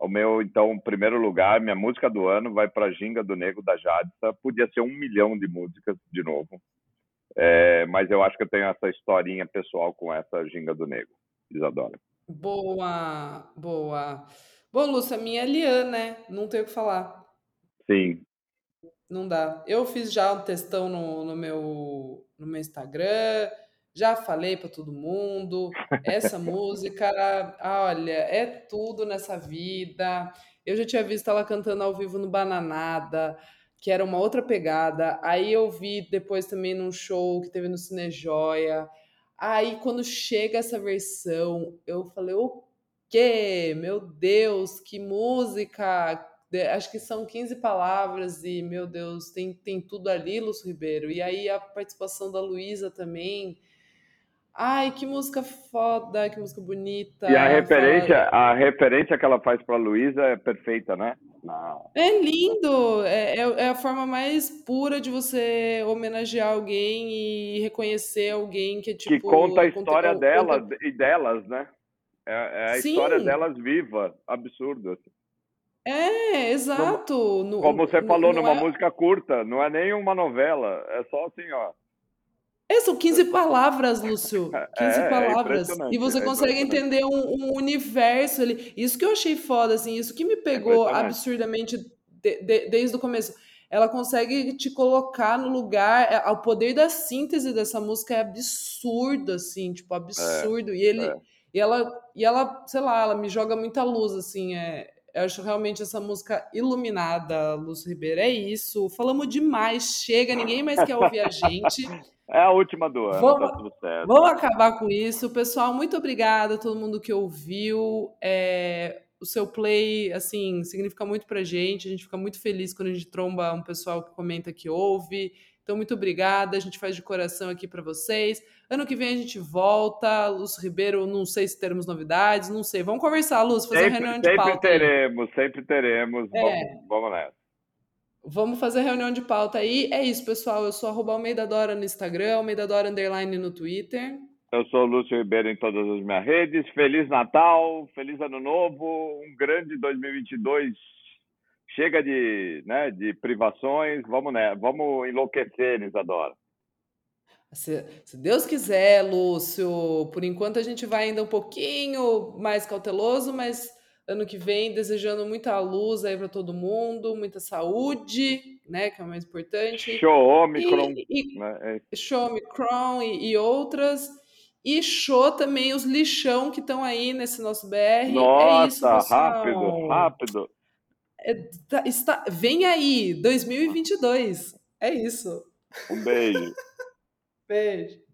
Speaker 2: O meu, então, primeiro lugar, minha música do ano vai para Ginga do Nego da Jadsa. Podia ser um milhão de músicas de novo. É, mas eu acho que eu tenho essa historinha pessoal com essa Ginga do Nego, Isadora.
Speaker 1: Boa, boa. Bom, Lúcia, minha é Lian, né? Não tenho o que falar.
Speaker 2: Sim.
Speaker 1: Não dá. Eu fiz já um testão no, no meu no meu Instagram, já falei para todo mundo. Essa música, olha, é tudo nessa vida. Eu já tinha visto ela cantando ao vivo no Bananada, que era uma outra pegada. Aí eu vi depois também num show que teve no Cine Joia. Aí quando chega essa versão, eu falei, o quê? Meu Deus, que música! acho que são 15 palavras e, meu Deus, tem, tem tudo ali, Lúcio Ribeiro. E aí a participação da Luísa também. Ai, que música foda, que música bonita.
Speaker 2: E a referência, a referência que ela faz para Luísa é perfeita, né?
Speaker 1: Não. É lindo, é, é, é, a forma mais pura de você homenagear alguém e reconhecer alguém que é tipo.
Speaker 2: Que conta a história conta, dela conta... e delas, né? É, é a Sim. história delas viva, absurdo. Assim.
Speaker 1: É, exato.
Speaker 2: No, como você falou, numa é... música curta, não é nem uma novela, é só assim, ó.
Speaker 1: É, são 15 palavras, Lúcio. 15 é, é, palavras. É e você consegue entender um, um, universo ali. Isso que eu achei foda, assim, isso que me pegou absurdamente de, de, desde o começo. Ela consegue te colocar no lugar. É, o poder da síntese dessa música é absurdo, assim, tipo, absurdo. É, e ele. É. E ela, e ela, sei lá, ela me joga muita luz, assim. É, eu acho realmente essa música iluminada, Lúcio Ribeiro. É isso. Falamos demais. Chega, ninguém mais quer ouvir a gente.
Speaker 2: É a última do ano, vamos, tá tudo certo.
Speaker 1: Vamos acabar com isso. Pessoal, muito obrigada a todo mundo que ouviu. É, o seu play, assim, significa muito pra gente. A gente fica muito feliz quando a gente tromba um pessoal que comenta que ouve. Então, muito obrigada. A gente faz de coração aqui para vocês. Ano que vem a gente volta. Lúcio Ribeiro, não sei se teremos novidades, não sei. Vamos conversar, Lúcio, fazer
Speaker 2: sempre,
Speaker 1: reunião de pauta.
Speaker 2: Sempre teremos, sempre teremos. É. Vamos, vamos nessa.
Speaker 1: Vamos fazer reunião de pauta aí. É isso, pessoal. Eu sou arroba Almeida Dora no Instagram, Almeida Dora Underline no Twitter.
Speaker 2: Eu sou o Lúcio Ribeiro em todas as minhas redes. Feliz Natal, feliz Ano Novo, um grande 2022. Chega de, né, de privações, vamos, né, vamos enlouquecer, Isadora.
Speaker 1: Se, se, Deus quiser, Lúcio, por enquanto a gente vai ainda um pouquinho mais cauteloso, mas ano que vem desejando muita luz aí para todo mundo, muita saúde, né, que é o mais importante.
Speaker 2: Show Omicron. E, e, né?
Speaker 1: É show Omicron e, e, outras. E show também os lixão que estão aí nesse nosso BR.
Speaker 2: Nossa,
Speaker 1: é isso,
Speaker 2: rápido, rápido.
Speaker 1: É, tá, está, vem aí, 2022. É isso.
Speaker 2: Um beijo.
Speaker 1: beijo.